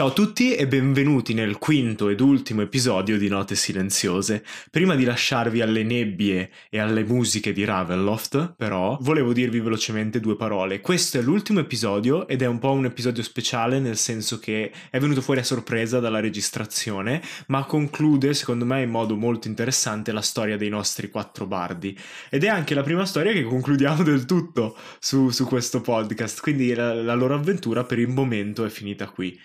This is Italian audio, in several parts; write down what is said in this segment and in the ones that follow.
Ciao a tutti e benvenuti nel quinto ed ultimo episodio di Note Silenziose. Prima di lasciarvi alle nebbie e alle musiche di Ravenloft, però, volevo dirvi velocemente due parole. Questo è l'ultimo episodio ed è un po' un episodio speciale nel senso che è venuto fuori a sorpresa dalla registrazione, ma conclude, secondo me, in modo molto interessante la storia dei nostri quattro bardi. Ed è anche la prima storia che concludiamo del tutto su, su questo podcast, quindi la, la loro avventura per il momento è finita qui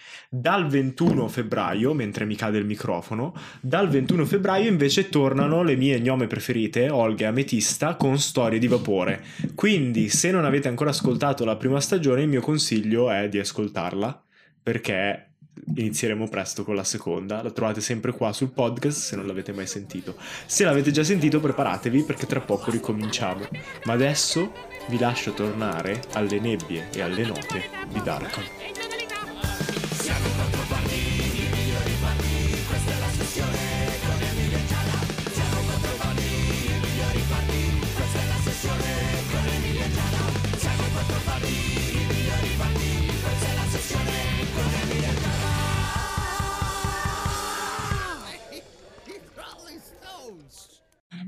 dal 21 febbraio, mentre mi cade il microfono, dal 21 febbraio invece tornano le mie gnome preferite, Olga e Ametista, con storie di vapore. Quindi, se non avete ancora ascoltato la prima stagione, il mio consiglio è di ascoltarla, perché inizieremo presto con la seconda. La trovate sempre qua sul podcast se non l'avete mai sentito. Se l'avete già sentito, preparatevi perché tra poco ricominciamo. Ma adesso vi lascio tornare alle nebbie e alle note di Darkon.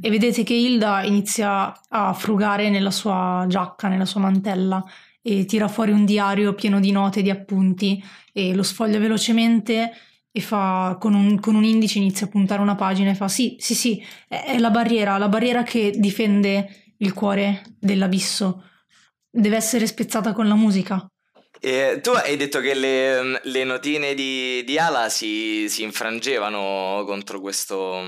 E vedete che Hilda inizia a frugare nella sua giacca, nella sua mantella e tira fuori un diario pieno di note, di appunti e lo sfoglia velocemente e fa con un, con un indice inizia a puntare una pagina e fa sì, sì, sì, è, è la barriera, la barriera che difende il cuore dell'abisso. Deve essere spezzata con la musica. E tu hai detto che le, le notine di, di Ala si, si infrangevano contro questo,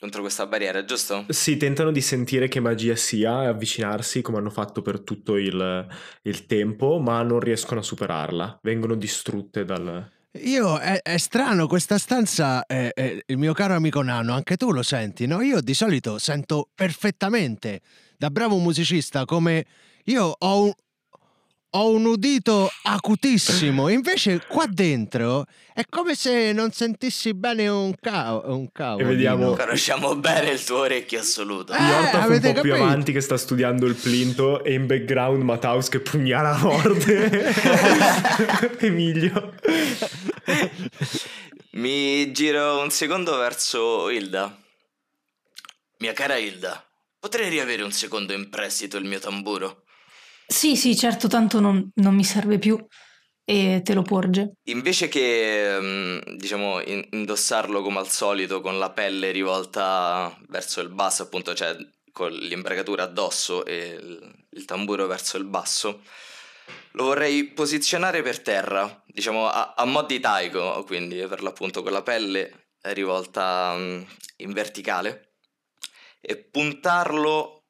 contro questa barriera, giusto? Sì, tentano di sentire che magia sia e avvicinarsi come hanno fatto per tutto il, il tempo, ma non riescono a superarla. Vengono distrutte dal... Io è, è strano, questa stanza, è, è, il mio caro amico Nano, anche tu lo senti, no? Io di solito sento perfettamente, da bravo musicista, come io ho un, ho un udito acutissimo, invece qua dentro è come se non sentissi bene un, ca- un cavolo. E vediamo... Conosciamo bene il tuo orecchio assoluto. Eh, Yortaf un po' capito? più avanti che sta studiando il plinto e in background Mataus che pugnala a morte. Emilio. Mi giro un secondo verso Hilda. Mia cara Hilda, potrei riavere un secondo in prestito il mio tamburo? Sì, sì, certo, tanto non, non mi serve più e te lo porge. Invece che, mm, diciamo, indossarlo come al solito con la pelle rivolta verso il basso, appunto, cioè con l'imbragatura addosso e il, tamburo verso il basso, lo vorrei posizionare per terra, diciamo a, a mo' di taiko, quindi per l'appunto con la pelle rivolta um, in verticale e puntarlo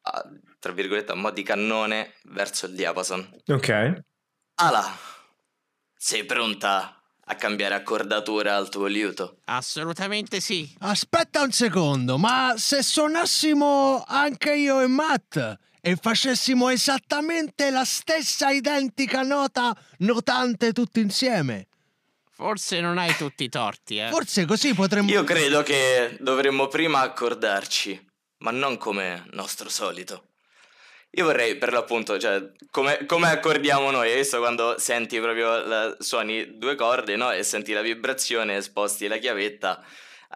a, tra virgolette, a mo' di cannone verso il diapason. Ok. Ala, sei pronta a cambiare accordatura al tuo liuto? Assolutamente sì. Aspetta un secondo, ma se suonassimo anche io e Matt e facessimo esattamente la stessa identica nota notante tutti insieme? Forse non hai tutti i torti, eh. Forse così potremmo... Io credo che dovremmo prima accordarci, ma non come nostro solito. Io vorrei per l'appunto, cioè, come, come accordiamo noi, visto quando senti proprio, la, suoni due corde, no? E senti la vibrazione, sposti la chiavetta,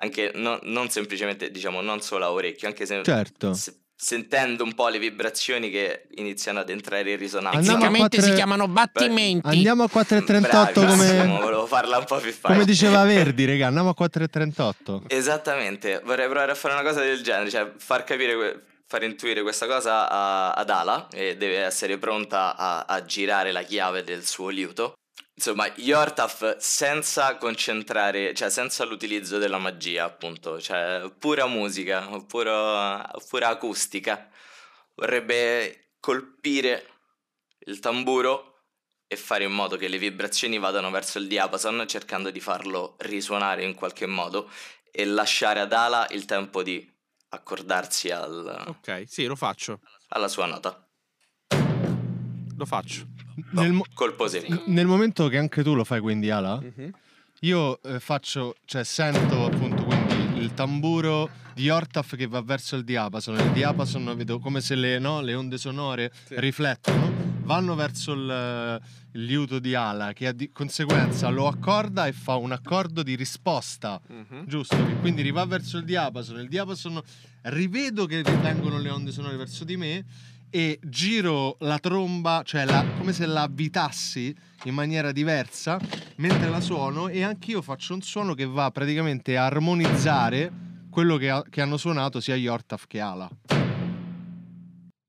anche no, non semplicemente, diciamo, non solo a orecchio, anche se, certo. se sentendo un po' le vibrazioni che iniziano ad entrare in risonanza. Tecnicamente 4... si chiamano battimenti. Andiamo a 438 come... volevo farla un po' più facile. Come diceva Verdi, raga, andiamo a 438. Esattamente, vorrei provare a fare una cosa del genere, cioè far capire far intuire questa cosa a, ad Ala e deve essere pronta a, a girare la chiave del suo liuto. Insomma, Yortaf senza concentrare, cioè senza l'utilizzo della magia, appunto, cioè pura musica, pura, pura acustica, vorrebbe colpire il tamburo e fare in modo che le vibrazioni vadano verso il diapason, cercando di farlo risuonare in qualche modo e lasciare ad Ala il tempo di accordarsi al... Ok, sì, lo faccio. Alla sua nota. Lo faccio. No, nel mo- colpo sereno. Nel momento che anche tu lo fai quindi Ala, mm-hmm. io eh, faccio, cioè sento appunto quindi il tamburo di Ortaf che va verso il diapason. Il diapason vedo come se le, no, le onde sonore sì. riflettono vanno verso il, il liuto di Ala, che di conseguenza lo accorda e fa un accordo di risposta. Mhm. Giusto, che quindi riva verso il diapason. Il diapason rivedo che vengono le onde sonore verso di me e giro la tromba, cioè la- come se la avvitassi in maniera diversa mentre la suono e anch'io faccio un suono che va praticamente a armonizzare quello che, ha- che hanno suonato sia Yortaf che Ala.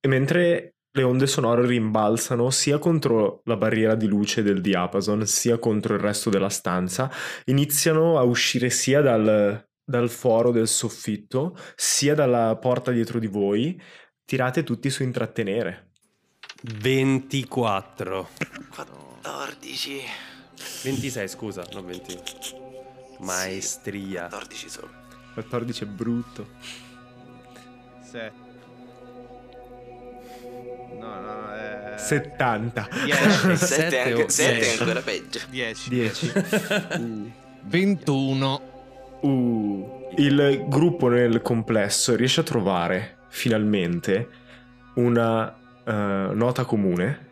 E mentre le onde sonore rimbalzano sia contro la barriera di luce del diapason, sia contro il resto della stanza, iniziano a uscire sia dal, dal foro del soffitto, sia dalla porta dietro di voi. Tirate tutti su intrattenere. 24. 14. 26, scusa, no 20. Maestria. 14 solo. 14 è brutto. 7. No, no, eh... 70. 10. 7 o è dieci? ancora peggio. 10. 10. 21. Uh, il gruppo nel complesso riesce a trovare finalmente una eh, nota comune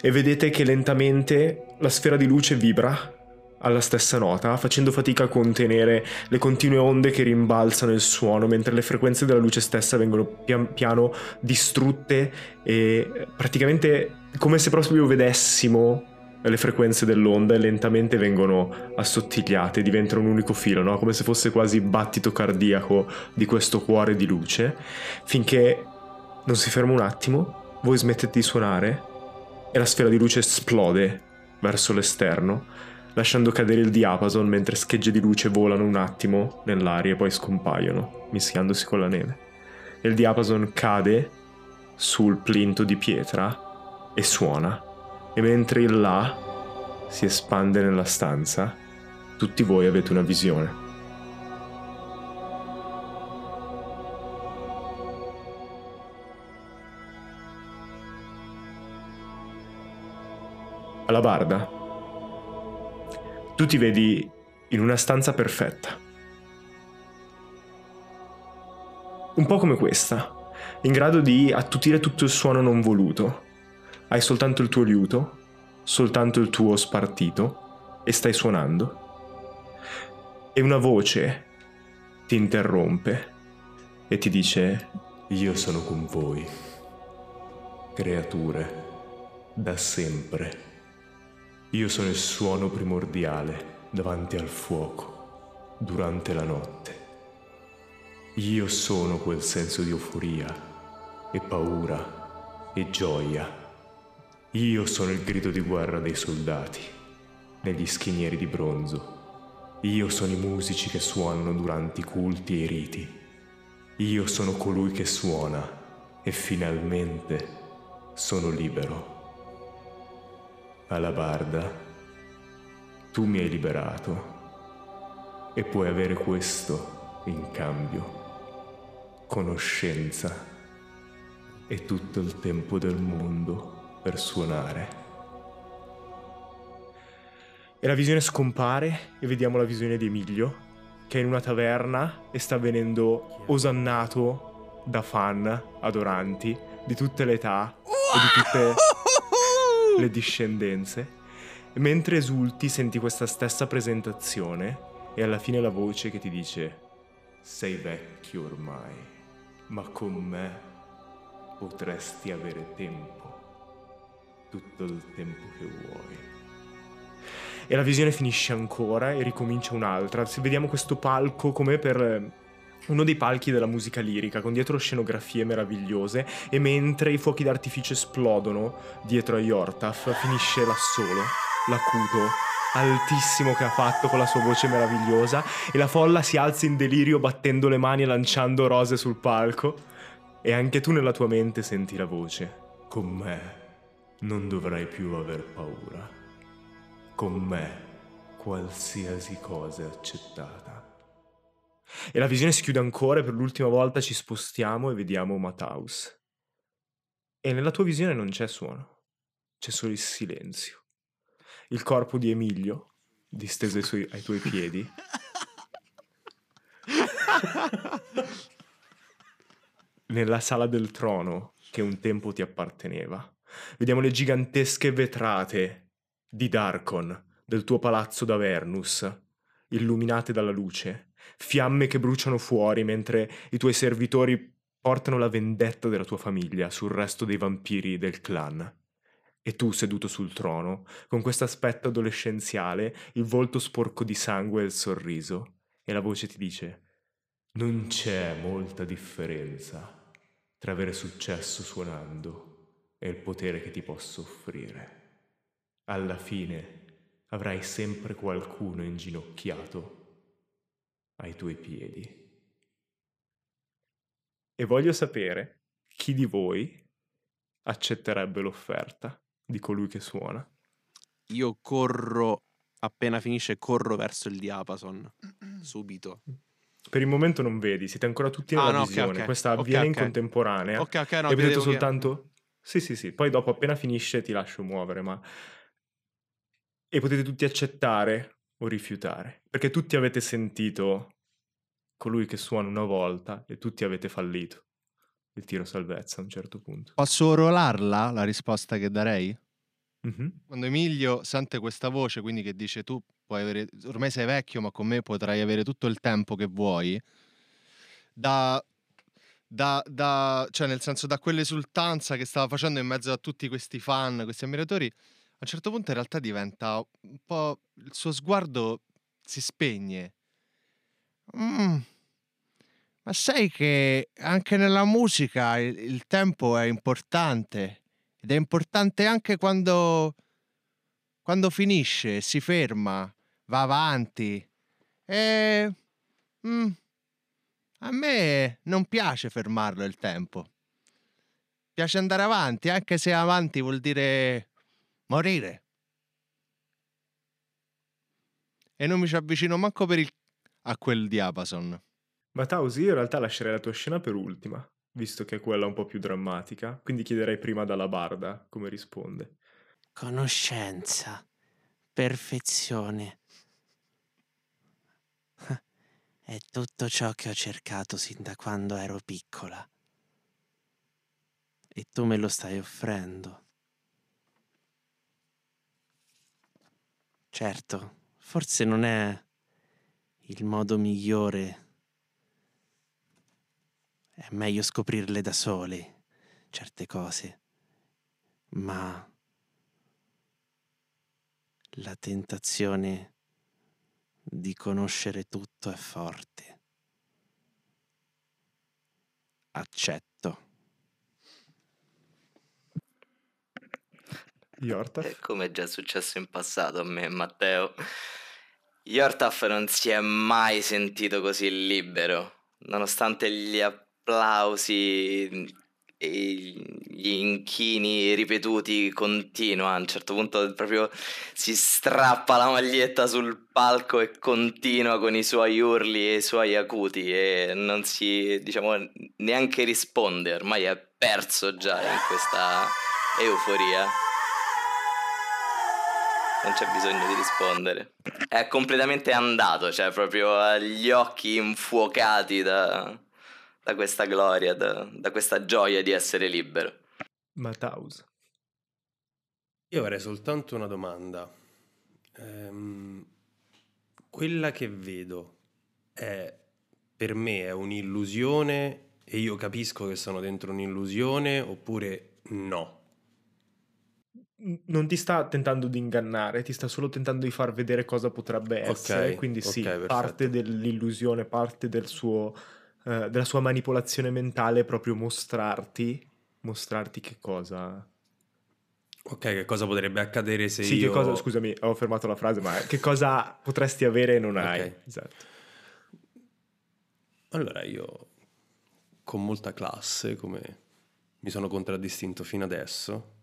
e vedete che lentamente la sfera di luce vibra alla stessa nota, facendo fatica a contenere le continue onde che rimbalzano il suono, mentre le frequenze della luce stessa vengono pian piano distrutte e praticamente come se proprio vedessimo le frequenze dell'onda e lentamente vengono assottigliate, diventano un unico filo, no? come se fosse quasi il battito cardiaco di questo cuore di luce, finché non si ferma un attimo, voi smettete di suonare e la sfera di luce esplode verso l'esterno, lasciando cadere il diapason mentre schegge di luce volano un attimo nell'aria e poi scompaiono, mischiandosi con la neve. E il diapason cade sul plinto di pietra e suona e mentre il là si espande nella stanza, tutti voi avete una visione. Alla barda, tu ti vedi in una stanza perfetta. Un po' come questa, in grado di attutire tutto il suono non voluto. Hai soltanto il tuo liuto, soltanto il tuo spartito e stai suonando. E una voce ti interrompe e ti dice Io sono con voi, creature, da sempre. Io sono il suono primordiale davanti al fuoco, durante la notte. Io sono quel senso di euforia e paura e gioia. Io sono il grido di guerra dei soldati negli schinieri di bronzo. Io sono i musici che suonano durante i culti e i riti. Io sono colui che suona e finalmente sono libero. Alabarda, tu mi hai liberato e puoi avere questo in cambio. Conoscenza e tutto il tempo del mondo per suonare. E la visione scompare e vediamo la visione di Emilio che è in una taverna e sta venendo osannato da fan adoranti di tutte le età e di tutte le discendenze. Mentre esulti senti questa stessa presentazione e alla fine la voce che ti dice sei vecchio ormai, ma con me potresti avere tempo, tutto il tempo che vuoi. E la visione finisce ancora e ricomincia un'altra. Se vediamo questo palco come per uno dei palchi della musica lirica, con dietro scenografie meravigliose, e mentre i fuochi d'artificio esplodono dietro a Yortaf, finisce là solo, l'acuto altissimo che ha fatto con la sua voce meravigliosa, e la folla si alza in delirio battendo le mani e lanciando rose sul palco. E anche tu nella tua mente senti la voce. Con me non dovrai più aver paura. Con me qualsiasi cosa è accettata. E la visione si chiude ancora e per l'ultima volta ci spostiamo e vediamo Mataus. E nella tua visione non c'è suono, c'è solo il silenzio. Il corpo di Emilio, disteso ai, suoi- ai tuoi piedi. Nella sala del trono che un tempo ti apparteneva. Vediamo le gigantesche vetrate di Darkon, del tuo palazzo d'Avernus, illuminate dalla luce, fiamme che bruciano fuori mentre i tuoi servitori portano la vendetta della tua famiglia sul resto dei vampiri del clan. E tu seduto sul trono, con quest'aspetto adolescenziale, il volto sporco di sangue e il sorriso, e la voce ti dice: Non c'è molta differenza tra avere successo suonando e il potere che ti posso offrire. Alla fine avrai sempre qualcuno inginocchiato ai tuoi piedi. E voglio sapere chi di voi accetterebbe l'offerta di colui che suona. Io corro, appena finisce, corro verso il diapason. Subito. Per il momento non vedi, siete ancora tutti nella Ah, no, visione. ok. Questa Ok, avviene in ok. contemporanea. Ok, ok, no, e vedete credevo che- soltanto... Sì, sì, sì. Poi dopo, appena finisce, ti lascio muovere, ma... E potete tutti accettare o rifiutare. Perché tutti avete sentito colui che suona una volta e tutti avete fallito. Il tiro salvezza a un certo punto. Posso rolarla la risposta che darei? Mhm. Quando Emilio sente questa voce, quindi che dice tu puoi avere, ormai sei vecchio, ma con me potrai avere tutto il tempo che vuoi, da, da, da- cioè nel senso da quell'esultanza che stava facendo in mezzo a tutti questi fan, questi ammiratori, a un certo punto in realtà diventa un po', il suo sguardo si spegne. Mm, Ma sai che anche nella musica il, il tempo è importante ed è importante anche quando, quando finisce, si ferma, va avanti. E mm, a me non piace fermarlo il tempo. Piace andare avanti, anche se avanti vuol dire morire. E non mi ci avvicino manco per il, a quel diapason. Ma Tausi, io in realtà lascerei la tua scena per ultima, visto che è quella un po' più drammatica. Quindi chiederei prima dalla barda come risponde. Conoscenza, perfezione. È tutto ciò che ho cercato sin da quando ero piccola. E tu me lo stai offrendo. Certo, forse non è il modo migliore. È meglio scoprirle da sole, certe cose. Ma la tentazione di conoscere tutto è forte. Accetto. Yortaf? Eh, Come è già successo in passato a me e Matteo, Yortaf non si è mai sentito così libero, nonostante gli applausi e gli inchini ripetuti continua. A un certo punto proprio si strappa la maglietta sul palco e continua con i suoi urli e i suoi acuti e non si, diciamo, neanche risponde, ormai è perso già in questa euforia. Non c'è bisogno di rispondere. È completamente andato, cioè proprio ha gli occhi infuocati da, da questa gloria, da, da questa gioia di essere libero. Ma Taus? Io avrei soltanto una domanda. Ehm, quella che vedo è per me è un'illusione e io capisco che sono dentro un'illusione oppure no? Non ti sta tentando di ingannare, ti sta solo tentando di far vedere cosa potrebbe essere. Quindi sì, ok, perfetto. parte dell'illusione, parte del suo, eh, della sua manipolazione mentale è proprio mostrarti, mostrarti che cosa... Ok, che cosa potrebbe accadere se sì, io... che cosa, scusami, ho fermato la frase, ma che cosa potresti avere e non hai. Ok. Esatto. Allora io, con molta classe, come mi sono contraddistinto fino adesso,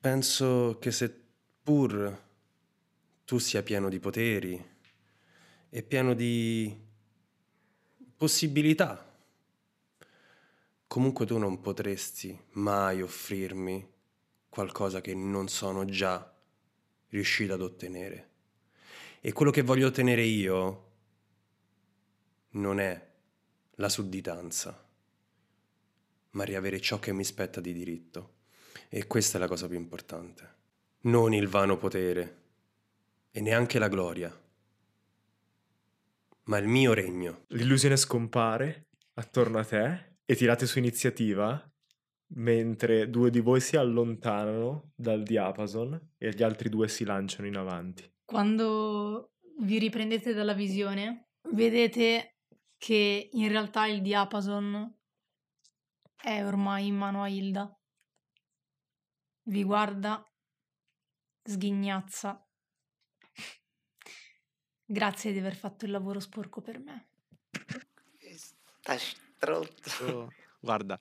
penso che seppur tu sia pieno di poteri e pieno di possibilità, comunque tu non potresti mai offrirmi qualcosa che non sono già riuscito ad ottenere. E quello che voglio ottenere io non è la sudditanza, ma riavere ciò che mi spetta di diritto. E questa è la cosa più importante. Non il vano potere e neanche la gloria, ma il mio regno. L'illusione scompare attorno a te e tirate su iniziativa mentre due di voi si allontanano dal diapason e gli altri due si lanciano in avanti. Quando vi riprendete dalla visione, vedete che in realtà il diapason è ormai in mano a Hilda. Vi guarda, sghignazza. Grazie di aver fatto il lavoro sporco per me. Sta strozzo. Oh, Guarda,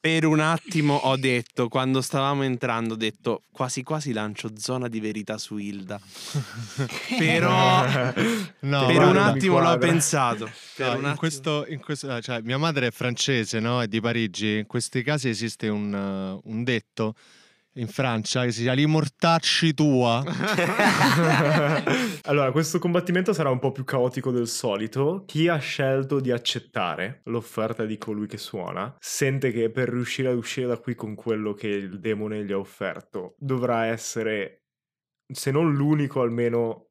per un attimo ho detto, quando stavamo entrando, ho detto quasi quasi lancio zona di verità su Hilda. Però No, per un attimo l'ho pensato. Per No, un in questo, in questo- cioè, mia madre è francese, no? È di Parigi. In questi casi esiste un, uh, un detto in Francia che si chiama "Li tua. allora, questo combattimento sarà un po' più caotico del solito. Chi ha scelto di accettare l'offerta di colui che suona sente che per riuscire ad uscire da qui con quello che il demone gli ha offerto dovrà essere, se non l'unico, almeno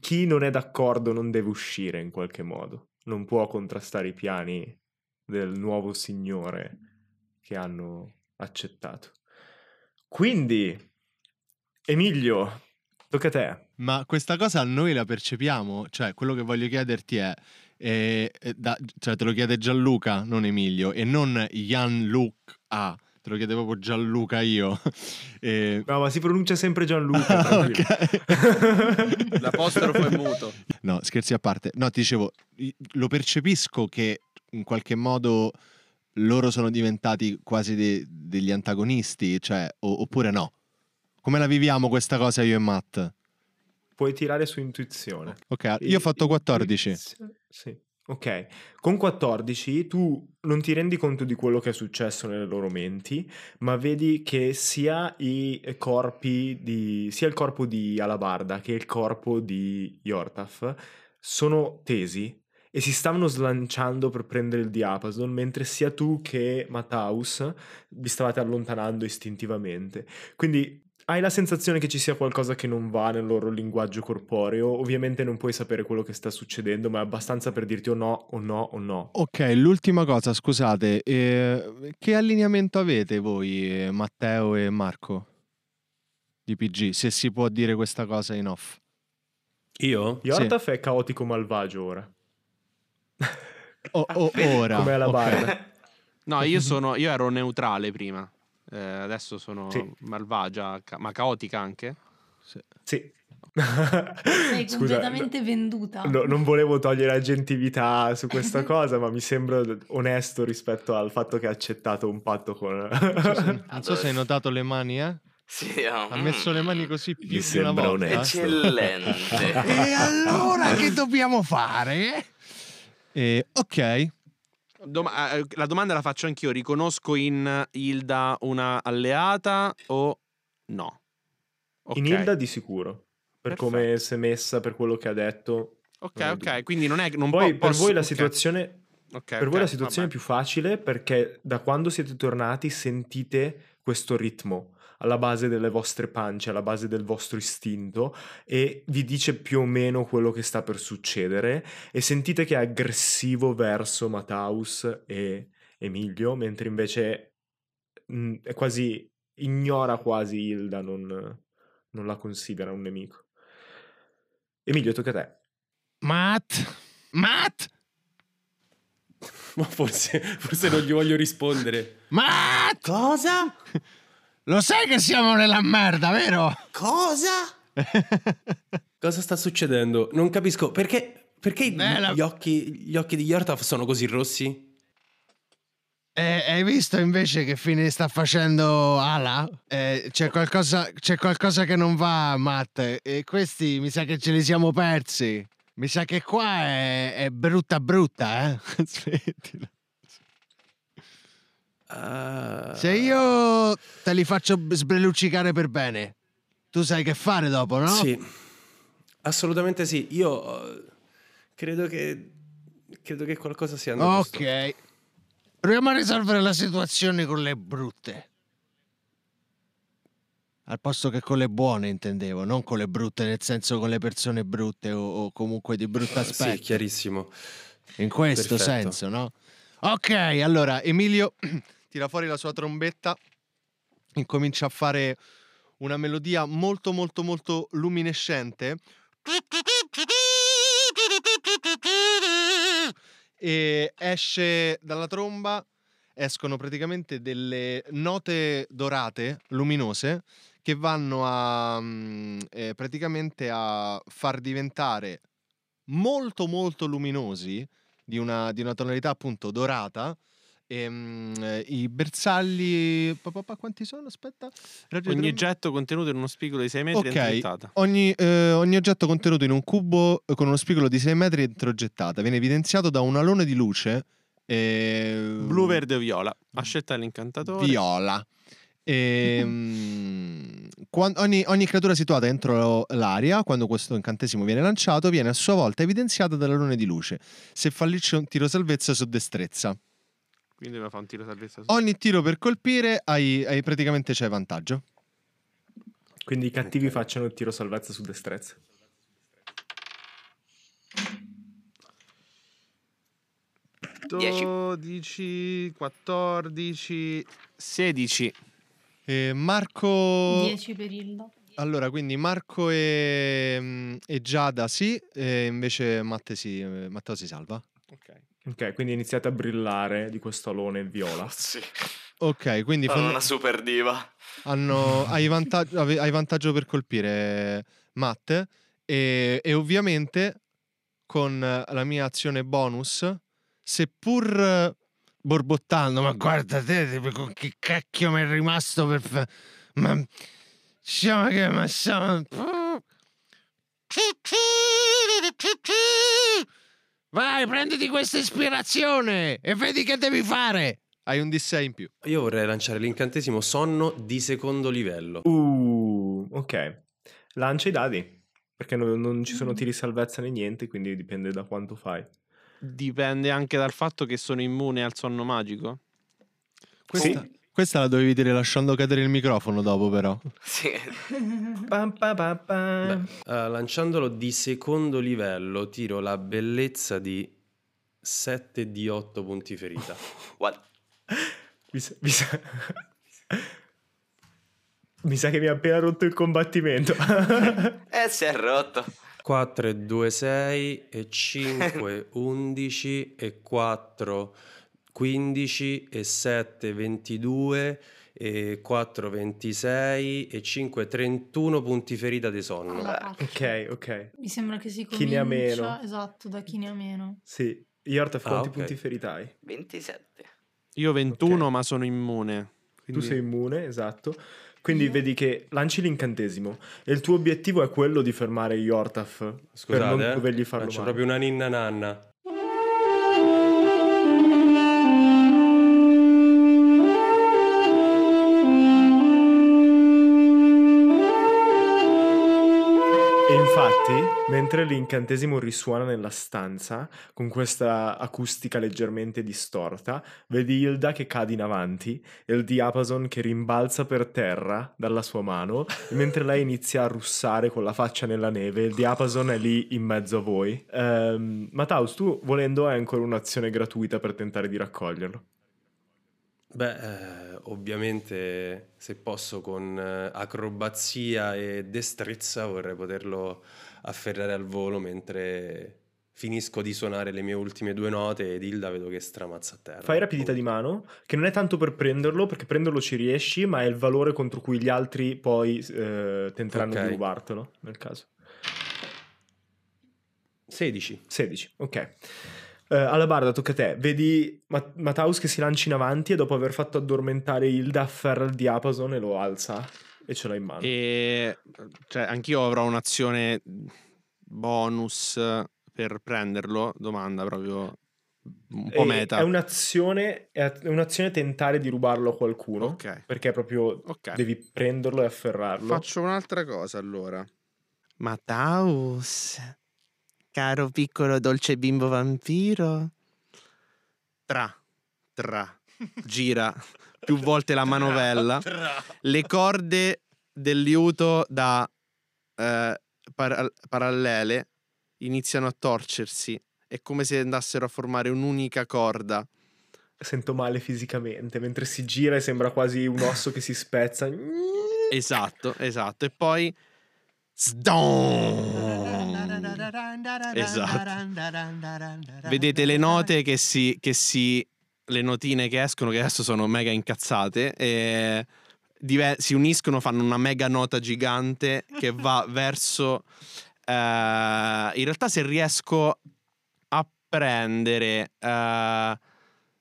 chi non è d'accordo non deve uscire in qualche modo. Non può contrastare i piani del nuovo signore che hanno accettato. Quindi, Emilio, tocca a te. Ma questa cosa noi la percepiamo? Cioè, quello che voglio chiederti è, eh, da- cioè te lo chiede Gianluca, non Emilio, e non Jan-Luc A. Te lo chiede proprio Gianluca io. Eh, No, ma si pronuncia sempre Gianluca. tranquillo. ok. L'apostrofo è muto. No, scherzi a parte. No, ti dicevo, lo percepisco che in qualche modo loro sono diventati quasi de- degli antagonisti, cioè, o- oppure no? Come la viviamo questa cosa io e Matt? Puoi tirare su intuizione. Ok, io ho fatto 14. Intuizione- Sì. Ok, con 14 tu non ti rendi conto di quello che è successo nelle loro menti, ma vedi che sia i corpi di sia il corpo di Alabarda che il corpo di Yortaf sono tesi e si stavano slanciando per prendere il diapason, mentre sia tu che Mataus vi stavate allontanando istintivamente. Quindi hai la sensazione che ci sia qualcosa che non va nel loro linguaggio corporeo. Ovviamente non puoi sapere quello che sta succedendo, ma è abbastanza per dirti o no, o no, o no. Ok, l'ultima cosa, scusate, eh, che allineamento avete voi, eh, Matteo e Marco? Di PG, se si può dire questa cosa in off. Io? Yortaf è caotico malvagio ora. O- o- ora. Come alla ok. barra. No, io, sono, io ero neutrale prima. Eh, adesso sono Sì. malvagia, ca- ma caotica anche. Sì. Sei Scusa, completamente venduta. no- non volevo togliere aggettività su questa cosa, ma mi sembra onesto rispetto al fatto che ha accettato un patto con... Non so se hai notato le mani, eh? Sì, oh, Ha messo le mani così più Mi di una sembra volta. onesto. Eccellente. E allora che dobbiamo fare? Eh, ok, Doma- eh, la domanda la faccio anch'io. Riconosco in Hilda una alleata o no? In Ok. Hilda di sicuro, per Perfetto. come si è messa, per quello che ha detto. Ok, ok. Quindi non è. Non Poi po- per posso- voi la situazione ok, Per voi ok, la situazione è vabbè. più facile perché da quando siete tornati sentite questo ritmo alla base delle vostre pance, alla base del vostro istinto e vi dice più o meno quello che sta per succedere e sentite che è aggressivo verso Mataus e Emilio, mentre invece mh, è quasi ignora quasi Hilda, non, non la considera un nemico. Emilio, tocca a te. Matt, Matt, Ma forse, forse non gli voglio rispondere. Matt! Cosa? Lo sai che siamo nella merda, vero? Cosa? Cosa sta succedendo? Non capisco. Perché, perché Beh, la- gli, occhi, gli occhi di Yortaf sono così rossi? Eh, hai visto invece che fine sta facendo Ala? Eh, c'è, qualcosa, c'è qualcosa che non va, Matt. E questi mi sa che ce li siamo persi. Mi sa che qua è, è brutta brutta, eh? Smettila. Ah. Se io te li faccio sbreluccicare per bene, tu sai che fare dopo, no? Sì, assolutamente sì. Io eh, credo che, credo che qualcosa sia andato. Ok. Proviamo a risolvere la situazione con le brutte. Al posto che con le buone intendevo, non con le brutte, nel senso con le persone brutte o, o comunque di brutto Sì, aspetto. chiarissimo. In questo Perfetto. senso, no? Ok, allora Emilio tira fuori la sua trombetta, incomincia a fare una melodia molto molto molto luminescente. E esce dalla tromba escono praticamente delle note dorate luminose che vanno a mm, eh, praticamente a far diventare molto molto luminosi di una, di una tonalità appunto dorata ehm, eh, i bersagli pa, pa, pa, quanti sono? aspetta Raggio di Ogni tromba. oggetto contenuto in uno spigolo di 6 metri Ok. è introgettata. Ogni, eh, ogni oggetto contenuto in un cubo eh, con uno spigolo di 6 metri introgettata viene evidenziato da un alone di luce eh, Blu, verde o viola. A scelta dell'incantatore. viola. Ehm, ogni, ogni creatura situata entro l'aria, quando questo incantesimo viene lanciato, viene a sua volta evidenziata dall'alone di luce. Se fallisce un tiro salvezza su destrezza. Quindi mi fa un tiro salvezza su. Ogni tiro per colpire hai, hai praticamente c'è vantaggio. Quindi i cattivi facciano il tiro salvezza su destrezza. Dieci. 12, 14, 16. E Marco... 10 per Hilda. Allora, quindi Marco e, mm, e Giada sì, e invece Matte si, eh, Matteo si salva. Ok. Ok, quindi iniziate a brillare di questo alone viola. Sì. Ok, quindi Sono una super diva. hanno, hai, vantaggio, hai vantaggio per colpire Matte e, e ovviamente con la mia azione bonus, seppur borbottando, ma guarda te, con che cacchio mi è rimasto per... fa- Ma... Diciamo che ma siamo... Vai, prenditi questa ispirazione e vedi che devi fare. Hai un D6 in più. Io vorrei lanciare l'incantesimo sonno di secondo livello. Uh, ok. Lancia i dadi. Perché non, non ci sono tiri salvezza né niente, quindi dipende da quanto fai. Dipende anche dal fatto che sono immune al sonno magico. Questa, questa la dovevi dire lasciando cadere il microfono dopo, però. Sì. Pam, pa, pa, pa. Beh, eh, lanciandolo di secondo livello tiro la bellezza di 7 di 8 punti ferita. What? Mi sa, mi sa- mi sa che mi ha appena rotto il combattimento. Eh, si è rotto. 4 e 2 6 e 5 11 e 4 15 e 7 22 e 4 26 e 5 31 punti ferita di sonno. Ok, ok. Mi sembra che si Chi ne ha comincia... meno. Esatto, da chi ne ha meno. Sì. Yortaf, Ah, quanti ok. punti ferita hai? 27. Io 21, Ok. ma sono immune. Tu Quindi- sei immune, esatto. Quindi Io? vedi che lanci l'incantesimo e il tuo obiettivo è quello di fermare Yortaf per Scusate, non eh, dovergli farlo faccio male. proprio una ninna nanna. E infatti, mentre l'incantesimo risuona nella stanza, con questa acustica leggermente distorta, vedi Hilda che cade in avanti e il diapason che rimbalza per terra dalla sua mano, mentre lei inizia a russare con la faccia nella neve, il diapason è lì in mezzo a voi. Ehm, Mataus, tu volendo hai ancora un'azione gratuita per tentare di raccoglierlo. Beh, eh, ovviamente se posso con eh, acrobazia e destrezza vorrei poterlo afferrare al volo mentre finisco di suonare le mie ultime due note ed Hilda vedo che stramazza a terra. Fai rapidità di mano, che non è tanto per prenderlo, perché prenderlo ci riesci, ma è il valore contro cui gli altri poi eh, tenteranno Ok. di rubartelo, nel caso. 16. 16, ok. Eh, alla barda tocca a te. Vedi Ma- Mataus che si lancia in avanti e dopo aver fatto addormentare Hilda afferra il diapason e lo alza e ce l'ha in mano. E cioè, anch'io avrò un'azione bonus per prenderlo. Domanda proprio un po' meta. È un'azione, è un'azione tentare di rubarlo a qualcuno. Ok. Perché proprio Ok. devi prenderlo e afferrarlo. Faccio un'altra cosa allora. Mataus, caro piccolo dolce bimbo vampiro. Tra. Tra gira più volte la manovella, le corde del liuto da eh, para- parallele iniziano a torcersi. È come se andassero a formare un'unica corda. Sento male fisicamente, mentre si gira e sembra quasi un osso che si spezza. Esatto, esatto. E poi... Sdon! Esatto. Vedete le note che si, che si... le notine che escono, che adesso sono mega incazzate, e dive- si uniscono, fanno una mega nota gigante che va verso... eh, in realtà se riesco a prendere... eh,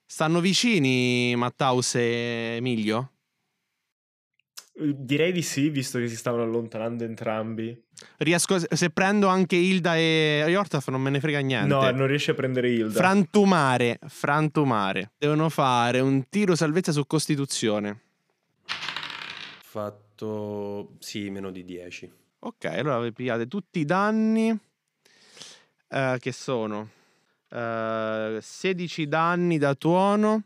stanno vicini Mattaus e Emilio? Direi di sì, visto che si stavano allontanando entrambi. Riesco, se prendo anche Hilda e Yortaf non me ne frega niente. No, non riesce a prendere Hilda. Frantumare, frantumare. Devono fare un tiro salvezza su Costituzione. Fatto sì, meno di 10. Ok, allora vi pigliate tutti i danni eh, che sono eh, 16 danni da tuono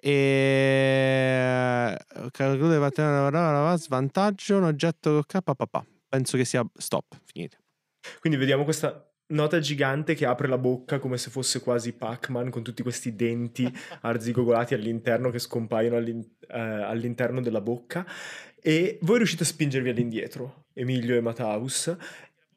e calcolate svantaggio un oggetto K papà. Penso che sia stop, finite. Quindi vediamo questa nota gigante che apre la bocca come se fosse quasi Pac-Man con tutti questi denti arzigogolati all'interno che scompaiono all'in- eh, all'interno della bocca e voi riuscite a spingervi all'indietro, Emilio e Mataus,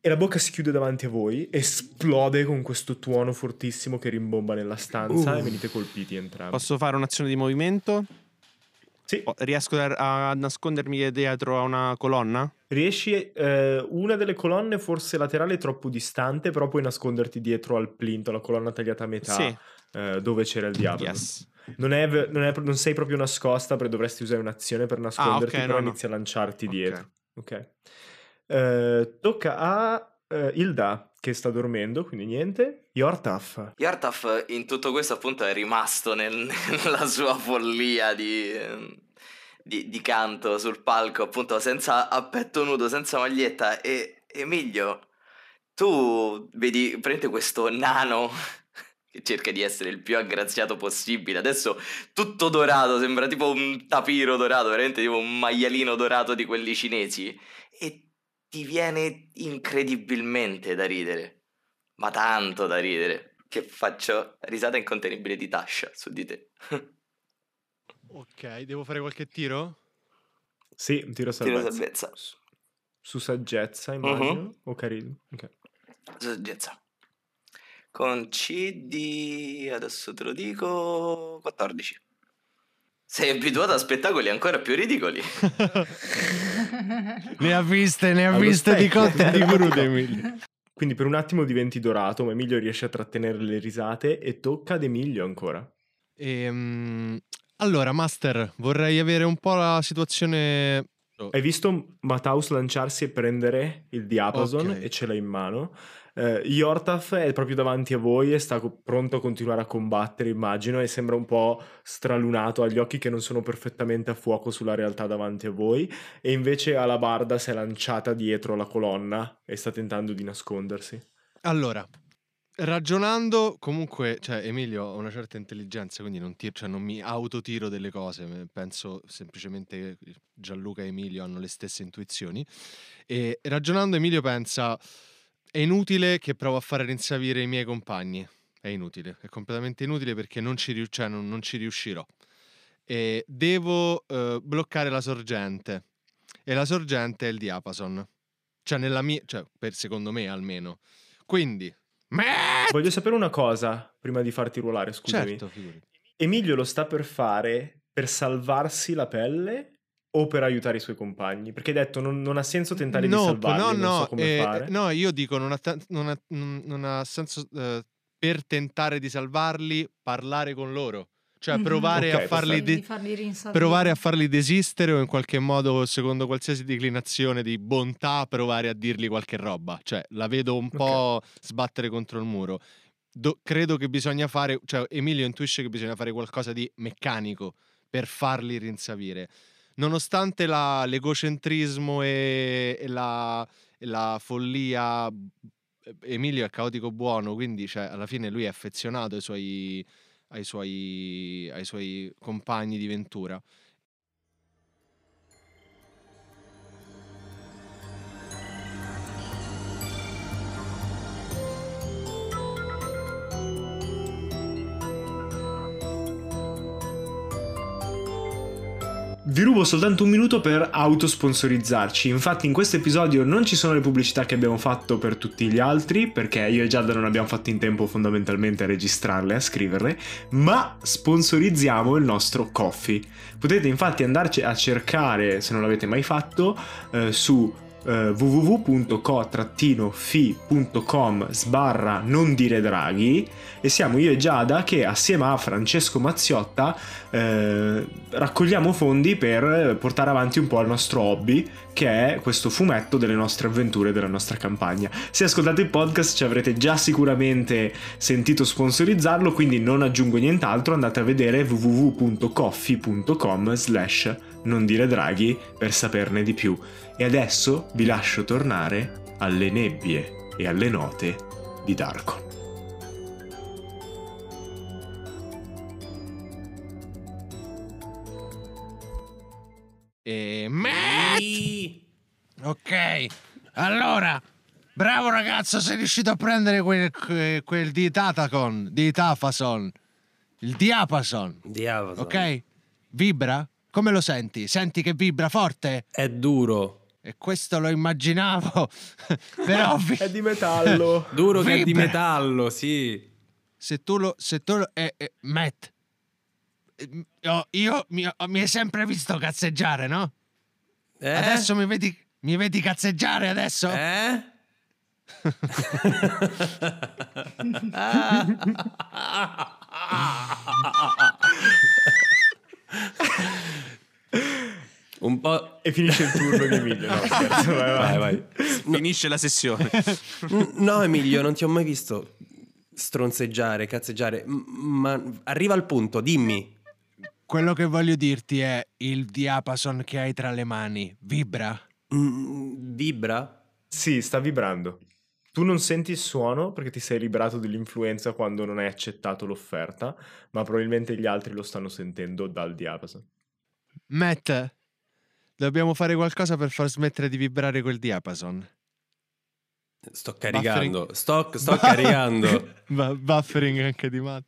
e la bocca si chiude davanti a voi, esplode con questo tuono fortissimo che rimbomba nella stanza Uh. e venite colpiti entrambi. Posso fare un'azione di movimento? Sì, Oh, Riesco a a nascondermi dietro a una colonna? riesci, eh, una delle colonne forse laterale è troppo distante, però puoi nasconderti dietro al plinto, la colonna tagliata a metà, Sì. eh, dove c'era il diavolo. Yes. Non, è, non, è- non sei proprio nascosta perché dovresti usare un'azione per nasconderti, Ah, ok, però no, no. inizi a lanciarti Ok. dietro. Ok. Eh, tocca a eh, Hilda che sta dormendo, quindi niente. Yortaf. Yartaf in tutto questo appunto è rimasto nel- nella sua follia di, di- di canto sul palco, appunto senza a petto nudo, senza maglietta. E Emilio, tu vedi, prende questo nano che cerca di essere il più aggraziato possibile. Adesso tutto dorato, sembra tipo un tapiro dorato, veramente tipo un maialino dorato di quelli cinesi. E ti viene incredibilmente da ridere. Ma tanto da ridere. Che faccio risata incontenibile di Tasha su di te. Ok, devo fare qualche tiro? Sì, un tiro Tiro salvezza. salvezza. Su- Su saggezza, immagino. O carisma. Ok. Saggezza. Con C di... adesso te lo dico... 14. Sei abituato a spettacoli ancora più ridicoli. Ne ha viste, ne ha Allo viste di cotte e di crude, Emilio. Quindi per un attimo diventi dorato, ma Emilio riesce a trattenere le risate e tocca ad Emilio ancora. Ehm, allora, Master, vorrei avere un po' la situazione... Hai visto Mataus lanciarsi e prendere il diapason Ok. e ce l'ha in mano. Eh, Yortaf è proprio davanti a voi e sta co- pronto a continuare a combattere, immagino, e sembra un po' stralunato, ha gli occhi che non sono perfettamente a fuoco sulla realtà davanti a voi, e invece Alabarda si è lanciata dietro la colonna e sta tentando di nascondersi. Allora, ragionando, comunque, cioè, Emilio ha una certa intelligenza, quindi non, ti- cioè, non mi autotiro delle cose, penso semplicemente che Gianluca e Emilio hanno le stesse intuizioni. E ragionando, Emilio pensa, è inutile che provo a fare rinsavire i miei compagni. È inutile, è completamente inutile perché non ci, cioè, non- non ci riuscirò. E devo eh, bloccare la sorgente. E la sorgente è il diapason. Cioè, nella mia, cioè, per secondo me almeno. Quindi, Voglio sapere una cosa prima di farti ruolare, scusami. certo, figurati. Emilio lo sta per fare per salvarsi la pelle o per aiutare i suoi compagni? Perché hai detto non, non ha senso tentare di No, salvarli, no, non no, so come eh, fare. no, io dico non ha, non ha- non- non ha senso eh, per tentare di salvarli parlare con loro, cioè Mhm. provare, Ok, a farli de- farli provare a farli desistere o in qualche modo, secondo qualsiasi declinazione di bontà, provare a dirgli qualche roba. Cioè, la vedo un po' sbattere contro il muro. Do- credo che bisogna fare, cioè Emilio intuisce che bisogna fare qualcosa di meccanico per farli rinsavire. Nonostante la- l'egocentrismo e, e la, e la follia, Emilio è caotico buono, quindi cioè, alla fine lui è affezionato ai suoi, ai suoi, ai suoi compagni di ventura. Vi rubo soltanto un minuto per autosponsorizzarci. Infatti, in questo episodio non ci sono le pubblicità che abbiamo fatto per tutti gli altri, perché io e Giada non abbiamo fatto in tempo fondamentalmente a registrarle, a scriverle, ma sponsorizziamo il nostro coffee. Potete infatti andarci a cercare, se non l'avete mai fatto, eh, su eh, www.co-fi.com sbarra non dire draghi e siamo io e Giada che assieme a Francesco Mazziotta eh, raccogliamo fondi per portare avanti un po' il nostro hobby che è questo fumetto delle nostre avventure della nostra campagna. Se ascoltate il podcast ci avrete già sicuramente sentito sponsorizzarlo quindi non aggiungo nient'altro andate a vedere www.coffee.com slash non dire draghi per saperne di più e adesso vi lascio tornare alle nebbie e alle note di Darko. E Matt! Ok, allora, bravo ragazzo, sei riuscito a prendere quel, que- quel di Tatacon, di Tafason, il diapason, Diavolo. ok? Vibra? Come lo senti? Senti che vibra forte? È duro. E questo lo immaginavo, però vi- È di metallo. Duro che è di Vibra. metallo, sì. se tu lo... Se tu lo eh, eh, Matt, eh, io, io mi, mi hai sempre visto cazzeggiare, no? Eh? Adesso mi vedi, mi vedi cazzeggiare adesso? Eh? Un po'. E finisce il turno di Emilio. No, scherzo, vai, vai. Vai, vai. Finisce la sessione. No, Emilio, non ti ho mai visto stronzeggiare, cazzeggiare. Ma arriva al punto, dimmi. Quello che voglio dirti è il diapason che hai tra le mani vibra? Mm, vibra? Sì, sta vibrando. Tu non senti il suono perché ti sei liberato dell'influenza quando non hai accettato l'offerta, ma probabilmente gli altri lo stanno sentendo dal diapason. Matt, dobbiamo fare qualcosa per far smettere di vibrare quel diapason. Sto caricando. Sto, sto caricando. Bu- buffering anche di Matt.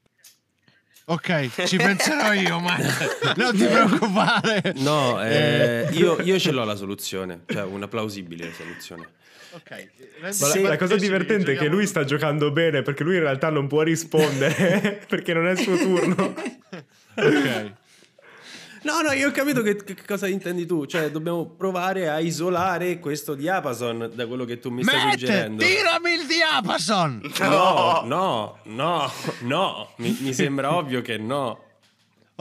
Ok, ci penserò io, Matt. Non ti preoccupare. No, eh, io, io ce l'ho la soluzione. Cioè, una plausibile soluzione. Ok. Ma la, la cosa divertente è che lui sta giocando bene perché lui in realtà non può rispondere perché non è il suo turno. Ok. No, no, io ho capito che, che cosa intendi tu. Cioè, dobbiamo provare a isolare questo diapason da quello che tu mi stai Matt, suggerendo. tirami il diapason. No, no, no, no. Mi, mi sembra ovvio che no.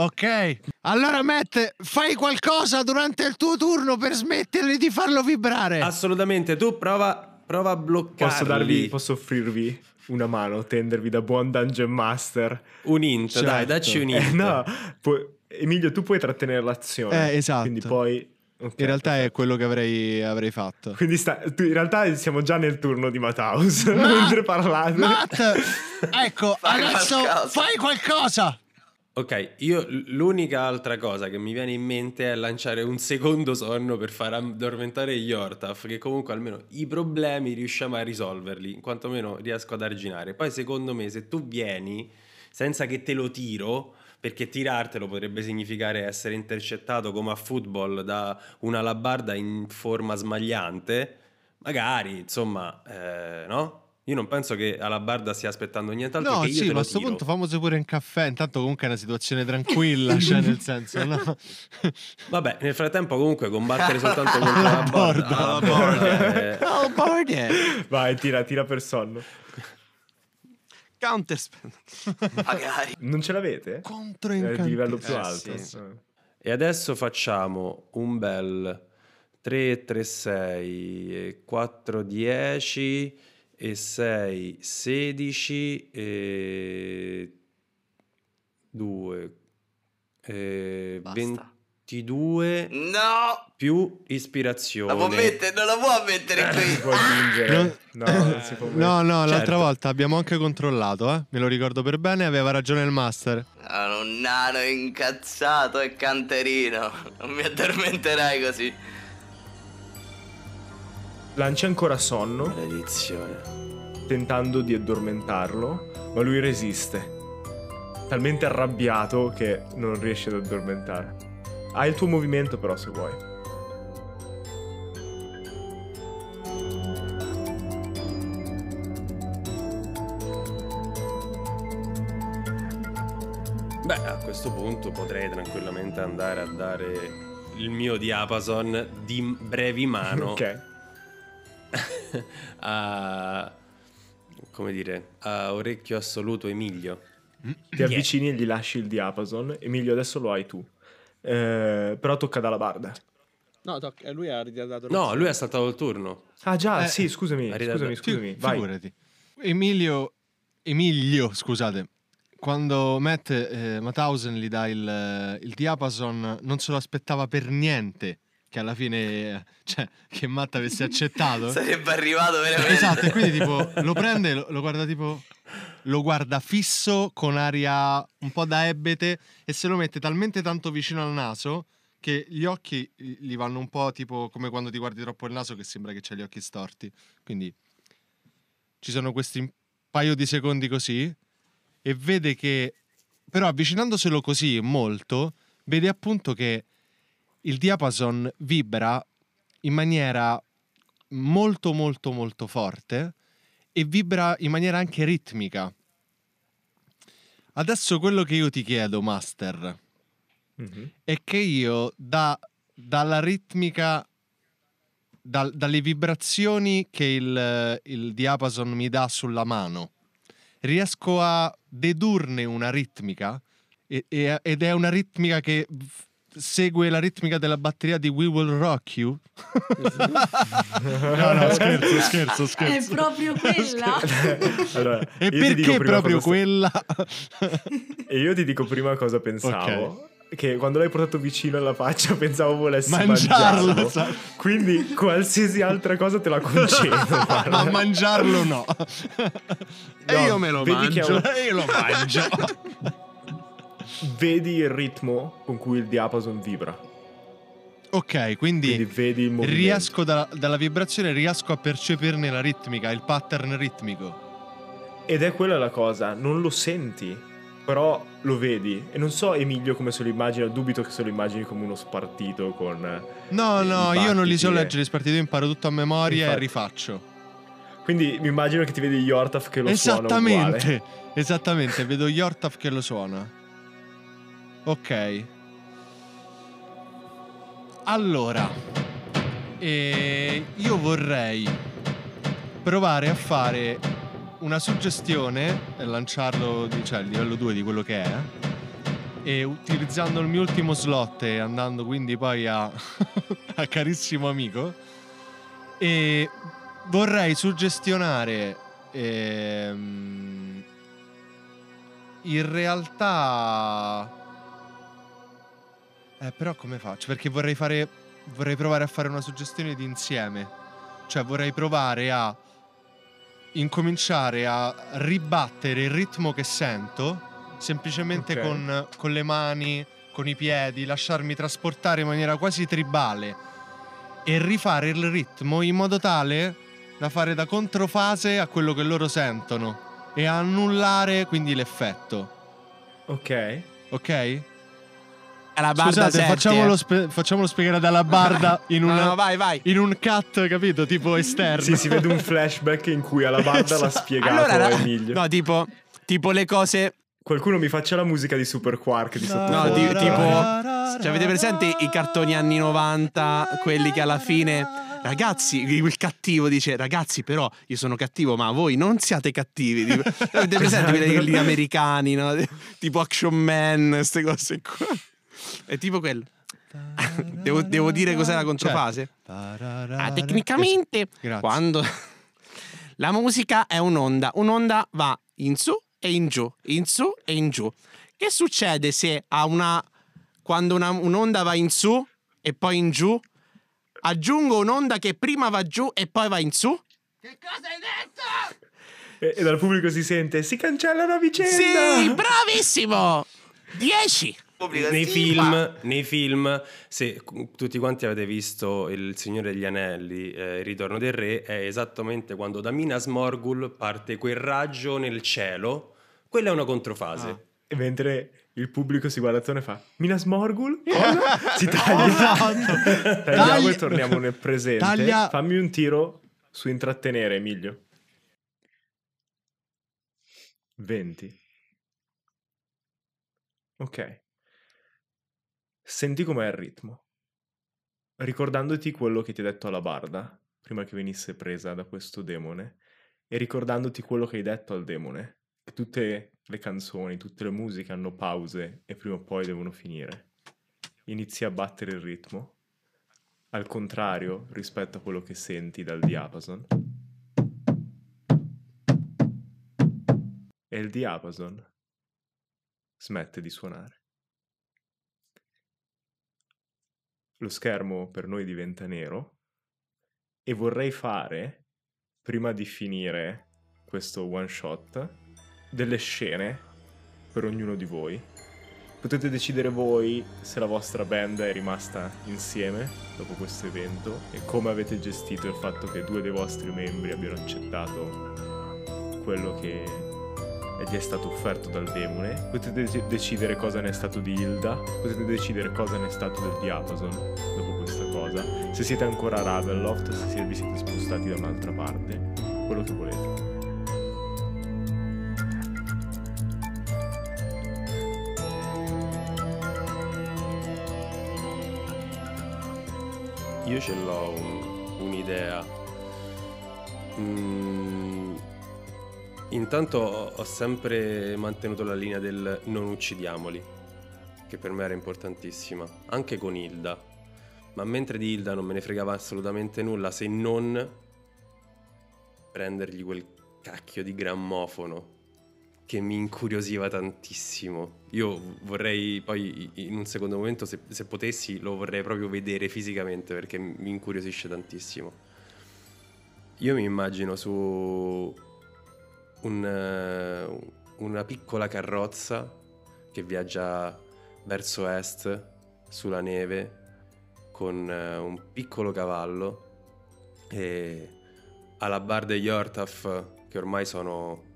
Ok. Allora, Matt, fai qualcosa durante il tuo turno per smettere di farlo vibrare. Assolutamente, tu prova, prova a bloccarli. Posso darvi, posso offrirvi una mano, tendervi da buon dungeon master. un int, dai, Certo. dacci un Eh, int. no, pu- Emilio, tu puoi trattenere l'azione. Eh, esatto. Quindi poi... ok, In realtà è quello che avrei, avrei fatto. Quindi sta- tu- in realtà siamo già nel turno di Mathaus Ma- mentre parlate. Matt, ecco, Fai adesso qualcosa. fai qualcosa. Ok, io l'unica altra cosa che mi viene in mente è lanciare un secondo sonno per far addormentare Yortaf, che comunque almeno i problemi riusciamo a risolverli, quantomeno riesco ad arginare. Poi secondo me se tu vieni senza che te lo tiro, perché tirartelo potrebbe significare essere intercettato come a football da una labarda in forma smagliante, magari, insomma, eh, no? Io non penso che Alabarda stia aspettando nient'altro No, che io sì, ma a sto tiro. punto famoso pure in caffè. Intanto comunque è una situazione tranquilla, cioè nel senso, no? Vabbè, nel frattempo comunque combattere soltanto contro la borda. Borda. la borda, eh, Oh, Bordia. Vai, tira, tira per sonno. Counterspell. Magari. Non ce l'avete? Contro È di incanti- livello più Eh, alto. sì. Eh. E adesso facciamo un bel 3, 3, 6, e 4, 10 e 6, 16 e 2, e Basta. tutti e due No! più ispirazione. La può mettere, non la può mettere Si qui. può aggiungere. No, non si può No, no, l'altra Certo. volta abbiamo anche controllato, eh. Me lo ricordo per bene, aveva ragione il master. Sono un nano incazzato e canterino. Non mi addormenterai così. Lancia ancora sonno, Maledizione. tentando di addormentarlo, ma lui resiste. Talmente arrabbiato che non riesce ad addormentare. Hai il tuo movimento però se vuoi. Beh, a questo punto potrei tranquillamente andare a dare il mio diapason di brevi mano Ok. A come dire, a orecchio assoluto Emilio. Ti avvicini e gli lasci il diapason. Emilio, adesso lo hai tu. Eh, però tocca dalla barda. No, tocca- lui ha ritardato No, lui ha saltato il turno. Ah già, Eh, sì, scusami, ridato- scusami, scusami. Fi- Vai. Figurati. Emilio, Emilio, scusate, quando Matt eh, Mauthausen gli dà il, il diapason, non se lo aspettava per niente che alla fine, cioè, che Matt avesse accettato. Sarebbe arrivato veramente. Esatto, e quindi tipo lo prende, lo, lo guarda tipo, lo guarda fisso con aria un po' da ebete e se lo mette talmente tanto vicino al naso che gli occhi gli vanno un po' tipo come quando ti guardi troppo il naso che sembra che c'hai gli occhi storti. Quindi ci sono questi paio di secondi così e vede che però avvicinandoselo così molto vede appunto che il diapason vibra in maniera molto molto molto forte e vibra in maniera anche ritmica. Adesso quello che io ti chiedo, Master, Mhm. è che io da- dalla ritmica, dal- dalle vibrazioni che il, il diapason mi dà sulla mano, riesco a dedurne una ritmica ed è una ritmica che segue la ritmica della batteria di We Will Rock You. no, no, scherzo, scherzo, È scherzo. proprio quella. Allora, E perché proprio cosa- quella? E io ti dico prima cosa pensavo. Che quando l'hai portato vicino alla faccia pensavo volessi Mangiarlo, mangiarlo. sa- Quindi qualsiasi altra cosa te la concedo. Ma mangiarlo no. E No, io me lo vedi che mangio. è E io lo mangio. Vedi il ritmo con cui il diapason vibra. ok, quindi, Quindi vedi il movimento. riesco da- dalla vibrazione riesco a percepirne la ritmica, il pattern ritmico. Ed è quella la cosa, non lo senti, però lo vedi. E non so Emilio come se lo immagina, dubito che se lo immagini come uno spartito con... No, i no, io non li so leggere, spartiti, io imparo tutto a memoria Infatti. e rifaccio. Quindi mi immagino che ti vedi Yortaf che lo suona esattamente, uguale. esattamente, vedo Yortaf che lo suona. Ok. Allora, eh, io vorrei provare a fare una suggestione e lanciarlo, cioè il livello 2 di quello che è. E utilizzando il mio ultimo slot e andando quindi poi a, a carissimo amico. E vorrei suggestionare. ehm, in realtà. Eh, però come faccio? Perché vorrei fare. Vorrei provare a fare una suggestione di insieme. Cioè, vorrei provare a incominciare a ribattere il ritmo che sento semplicemente Ok. con, con le mani, con i piedi, lasciarmi trasportare in maniera quasi tribale e rifare il ritmo in modo tale da fare da controfase a quello che loro sentono e annullare quindi l'effetto. Ok. Ok? La barda Scusate, facciamolo, eh. spe- facciamolo spiegare dalla barda in, No, una- no, vai, vai. in un cut, capito? Tipo esterno. Sì, si vede un flashback in cui alla barda l'ha spiegato Allora, ra- Emilio. no, tipo, tipo le cose. Qualcuno mi faccia la musica di Super Quark di No, sottofondo. ti- vai. tipo- Cioè, avete presente i cartoni anni 90, quelli che alla fine. Ragazzi, il cattivo dice: Ragazzi, però io sono cattivo, ma voi non siate cattivi. Tipo, avete presente quelli quelli americani, no? Tipo Action Man, queste cose qua. È tipo quello. Devo, devo dire cos'è la controfase? Ah, tecnicamente, Grazie. quando la musica è un'onda, un'onda va in su e in giù, in su e in giù. Che succede se a una quando una- un'onda va in su e poi in giù, aggiungo un'onda che prima va giù e poi va in su. Che cosa hai detto? E, e dal pubblico si sente, si cancellano a vicenda! Sì, bravissimo! 10! Pubblico, Nei sì, film, ma- nei film, se tutti quanti avete visto Il Signore degli Anelli, eh, Il Ritorno del Re, è esattamente quando da Minas Morgul parte quel raggio nel cielo. Quella è una controfase. Ah, E mentre il pubblico si guarda attorno e fa Minas Morgul? Cosa? si taglia. Tagliamo Taglia- e torniamo nel presente. Taglia- Fammi un tiro su intrattenere, Emilio. 20. Ok. Senti com'è il ritmo. Ricordandoti quello che ti ha detto alla barda, prima che venisse presa da questo demone, e ricordandoti quello che hai detto al demone, che tutte le canzoni, tutte le musiche hanno pause e prima o poi devono finire. Inizi a battere il ritmo, al contrario rispetto a quello che senti dal diapason. E il diapason smette di suonare. Lo schermo per noi diventa nero e vorrei fare, prima di finire questo one shot, delle scene per ognuno di voi. Potete decidere voi se la vostra band è rimasta insieme dopo questo evento e come avete gestito il fatto che due dei vostri membri abbiano accettato quello che gli è stato offerto dal demone. Potete dec- decidere cosa ne è stato di Hilda, potete decidere cosa ne è stato del Diapason dopo questa cosa. Se siete ancora a Ravenloft, se siete- vi siete spostati da un'altra parte, quello che volete. Io ce l'ho un- un'idea. Mm, intanto ho sempre mantenuto la linea del non uccidiamoli, che per me era importantissima, anche con Hilda. Ma mentre di Hilda non me ne fregava assolutamente nulla se non prendergli quel cacchio di grammofono che mi incuriosiva tantissimo. Io vorrei poi in un secondo momento, se, se potessi, lo vorrei proprio vedere fisicamente perché mi incuriosisce tantissimo. Io mi immagino su un, eh, una piccola carrozza che viaggia verso est sulla neve con eh, un piccolo cavallo e Alabarda e Yortaf che ormai sono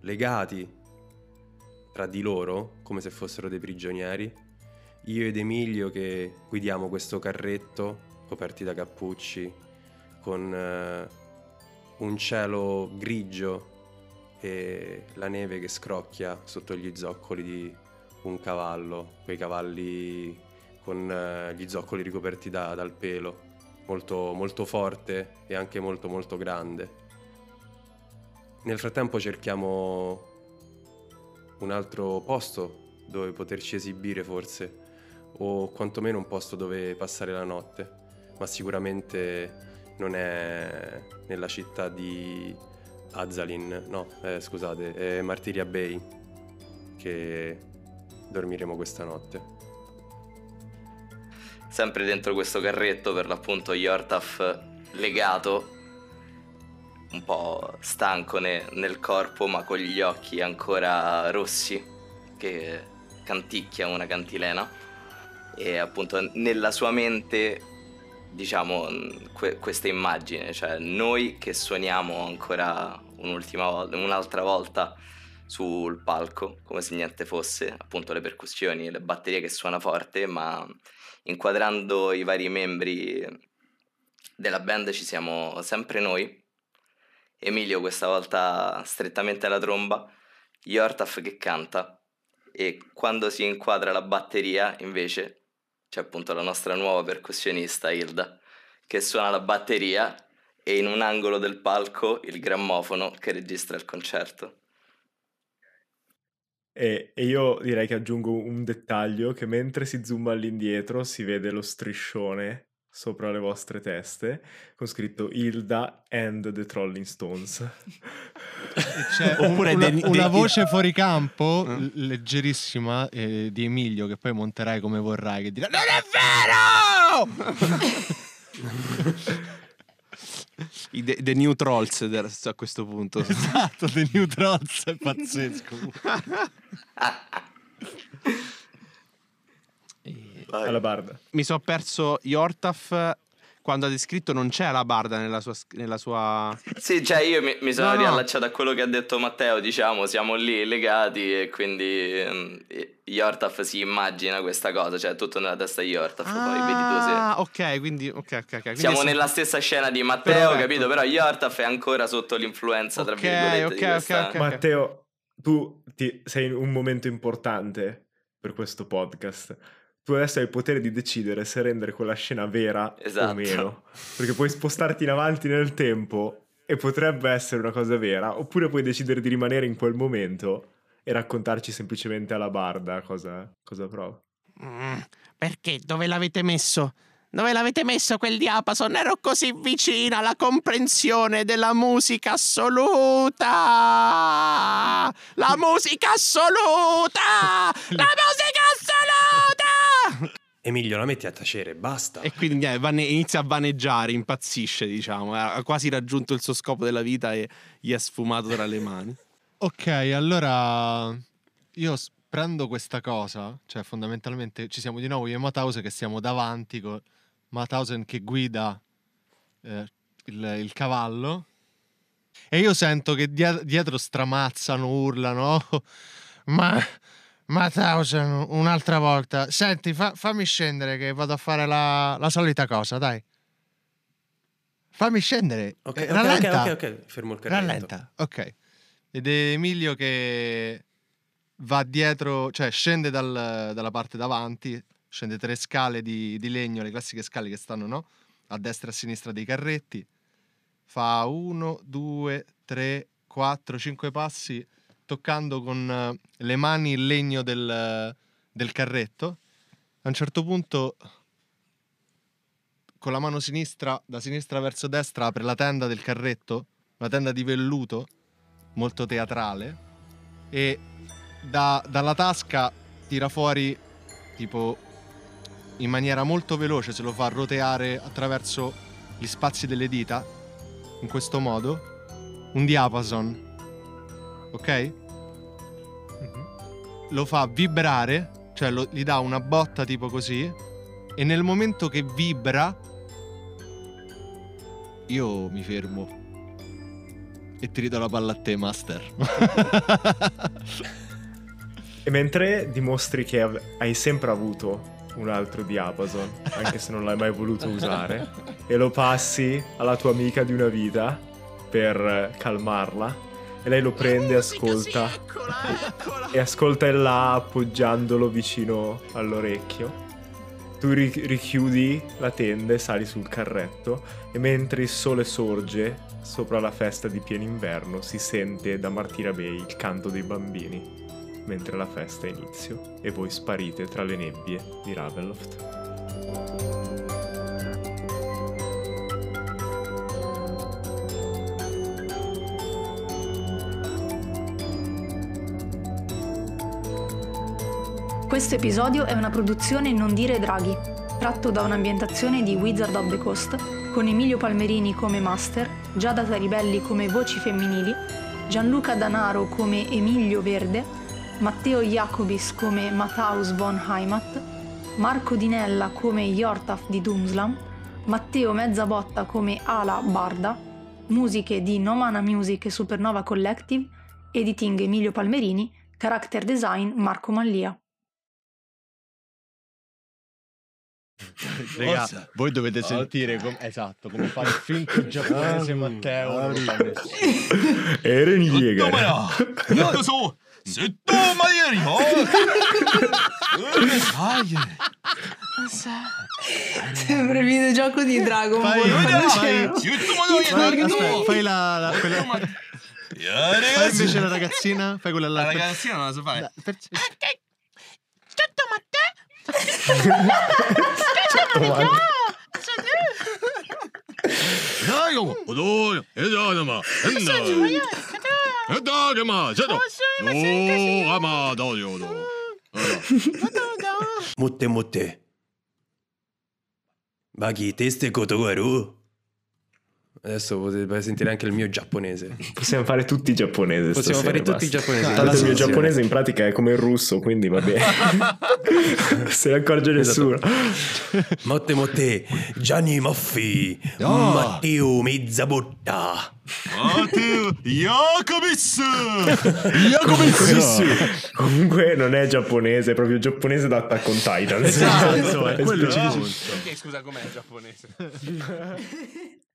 legati tra di loro come se fossero dei prigionieri. Io ed Emilio che guidiamo questo carretto coperti da cappucci con eh, un cielo grigio e la neve che scrocchia sotto gli zoccoli di un cavallo, quei cavalli con eh, gli zoccoli ricoperti da- dal pelo, molto, molto forte e anche molto molto grande. Nel frattempo cerchiamo un altro posto dove poterci esibire forse, o quantomeno un posto dove passare la notte, ma sicuramente non è nella città di Azalin, no, eh, scusate, è Martiria Bay che dormiremo questa notte. Sempre dentro questo carretto, per l'appunto, Yortaf legato, un po' stanco ne- nel corpo, ma con gli occhi ancora rossi, che canticchia una cantilena. E appunto nella sua mente, diciamo, que- questa immagine, cioè noi che suoniamo ancora un'ultima volta, un'altra volta sul palco, come se niente fosse, appunto le percussioni, le batterie che suona forte, ma inquadrando i vari membri della band ci siamo sempre noi. Emilio questa volta strettamente alla tromba, Yortaf che canta e quando si inquadra la batteria invece c'è appunto la nostra nuova percussionista Hilda che suona la batteria e in un angolo del palco il grammofono che registra il concerto. E, e io direi che aggiungo un dettaglio che mentre si zooma all'indietro si vede lo striscione sopra le vostre teste con scritto Hilda and the Trolling Stones. C'è Oppure una, dei- una dei- voce fuori campo, Eh? l- leggerissima, eh, di Emilio, che poi monterai come vorrai, che dirà Non è vero! I The, The New Trolls a questo punto. esatto, The New Trolls è pazzesco. Alla barda. Mi sono perso Yortaf quando ha descritto non c'è la barda nella sua... Nella sua... Sì, cioè io mi, mi sono No, no. riallacciato a quello che ha detto Matteo, diciamo, siamo lì legati e quindi ehm, Yortaf si immagina questa cosa, cioè tutto nella testa di Yortaf, poi vedi tu se... Ah, ok, quindi... Ok, ok, ok. Quindi Siamo adesso- nella stessa scena di Matteo, Perfetto. capito? Però Yortaf è ancora sotto l'influenza, tra virgolette, ok, di questa... ok, ok. Matteo, tu ti- sei in un momento importante per questo podcast. Tu adesso hai il potere di decidere se rendere quella scena vera o Esatto. meno. Perché puoi spostarti in avanti nel tempo e potrebbe essere una cosa vera, oppure puoi decidere di rimanere in quel momento e raccontarci semplicemente alla barda cosa, cosa prova. Mm, perché? Dove l'avete messo? Dove l'avete messo quel diapason? Ero così vicina alla comprensione della musica assoluta! La musica assoluta! La musica assoluta! Emilio, la metti a tacere, basta. E quindi eh, vane- inizia a vaneggiare, impazzisce, diciamo. Ha quasi raggiunto il suo scopo della vita e gli è sfumato tra le mani. Ok, allora io prendo questa cosa, cioè fondamentalmente ci siamo di nuovo io e Mauthausen che siamo davanti con Mauthausen che guida eh, il, il cavallo e io sento che dietro stramazzano, urlano, "Oh, ma Mauthausen un'altra volta, senti fa- fammi scendere che vado a fare la, la solita cosa, dai. Fammi scendere, Ok, Eh, ok, rallenta. ok, ok, ok, fermo il carretto. Rallenta, ok. Ed è Emilio che va dietro, cioè scende dal- dalla parte davanti, scende tre scale di, di legno, le classiche scale che stanno no? a destra e a sinistra dei carretti. Fa uno, due, tre, quattro, cinque passi, toccando con eh, le mani il legno del, del carretto. A un certo punto, con la mano sinistra, da sinistra verso destra, apre la tenda del carretto, una tenda di velluto, molto teatrale, e da- dalla tasca tira fuori, tipo, in maniera molto veloce, se lo fa roteare attraverso gli spazi delle dita, in questo modo, un diapason, ok? Lo fa vibrare, cioè lo- gli dà una botta tipo così, e nel momento che vibra, io mi fermo. E ti ridò la palla a te, Master. E mentre dimostri che av- hai sempre avuto un altro diapason, anche se non l'hai mai voluto usare, e lo passi alla tua amica di una vita per calmarla, e lei lo prende e ascolta, e ascolta il là appoggiandolo vicino all'orecchio. Tu ri- richiudi la tenda e sali sul carretto, e mentre il sole sorge sopra la festa di pieno inverno si sente da Martina Bay il canto dei bambini mentre la festa inizia e voi sparite tra le nebbie di Ravenloft. Questo episodio è una produzione Non dire draghi, tratto da un'ambientazione di Wizard of the Coast, con Emilio Palmerini come Master, Giada Taribelli come voci femminili, Gianluca Danaro come Emilio Verde, Matteo Jacobis come Matthäus von Heimat, Marco Dinella come Yortaf di Doomslam, Matteo Mezzabotta come Ala Barda, musiche di Nomana Music e Supernova Collective, editing Emilio Palmerini, character design Marco Mallia. Raga, voi dovete sentire com- esatto come fare il finto giapponese Matteo. Eren Jäger. Tomara, io so, sotto manieri, no? Sai. Sembra il videogioco di Dragon Ball. Fai, la, quella... fai invece la ragazzina, fai quella là. La ragazzina non la so fare. Sotto Matteo. ょっと待って。よ、どう、ちょっと。って持って。ことがろう。Adesso potete sentire anche il mio giapponese. Possiamo fare tutti i giapponesi. Possiamo fare basta. tutti i giapponesi. Tanto il mio giapponese in pratica è come il russo, quindi va bene. Se ne accorge esatto. nessuno. Esatto. Motte Motte, Gianni Moffi, oh. Matteo Mezzabotta. Matteo Jacobis! Jacobis! Comunque non è giapponese, è proprio giapponese da Attack on Titan. Esatto, è quello. Ok, scusa, com'è il giapponese?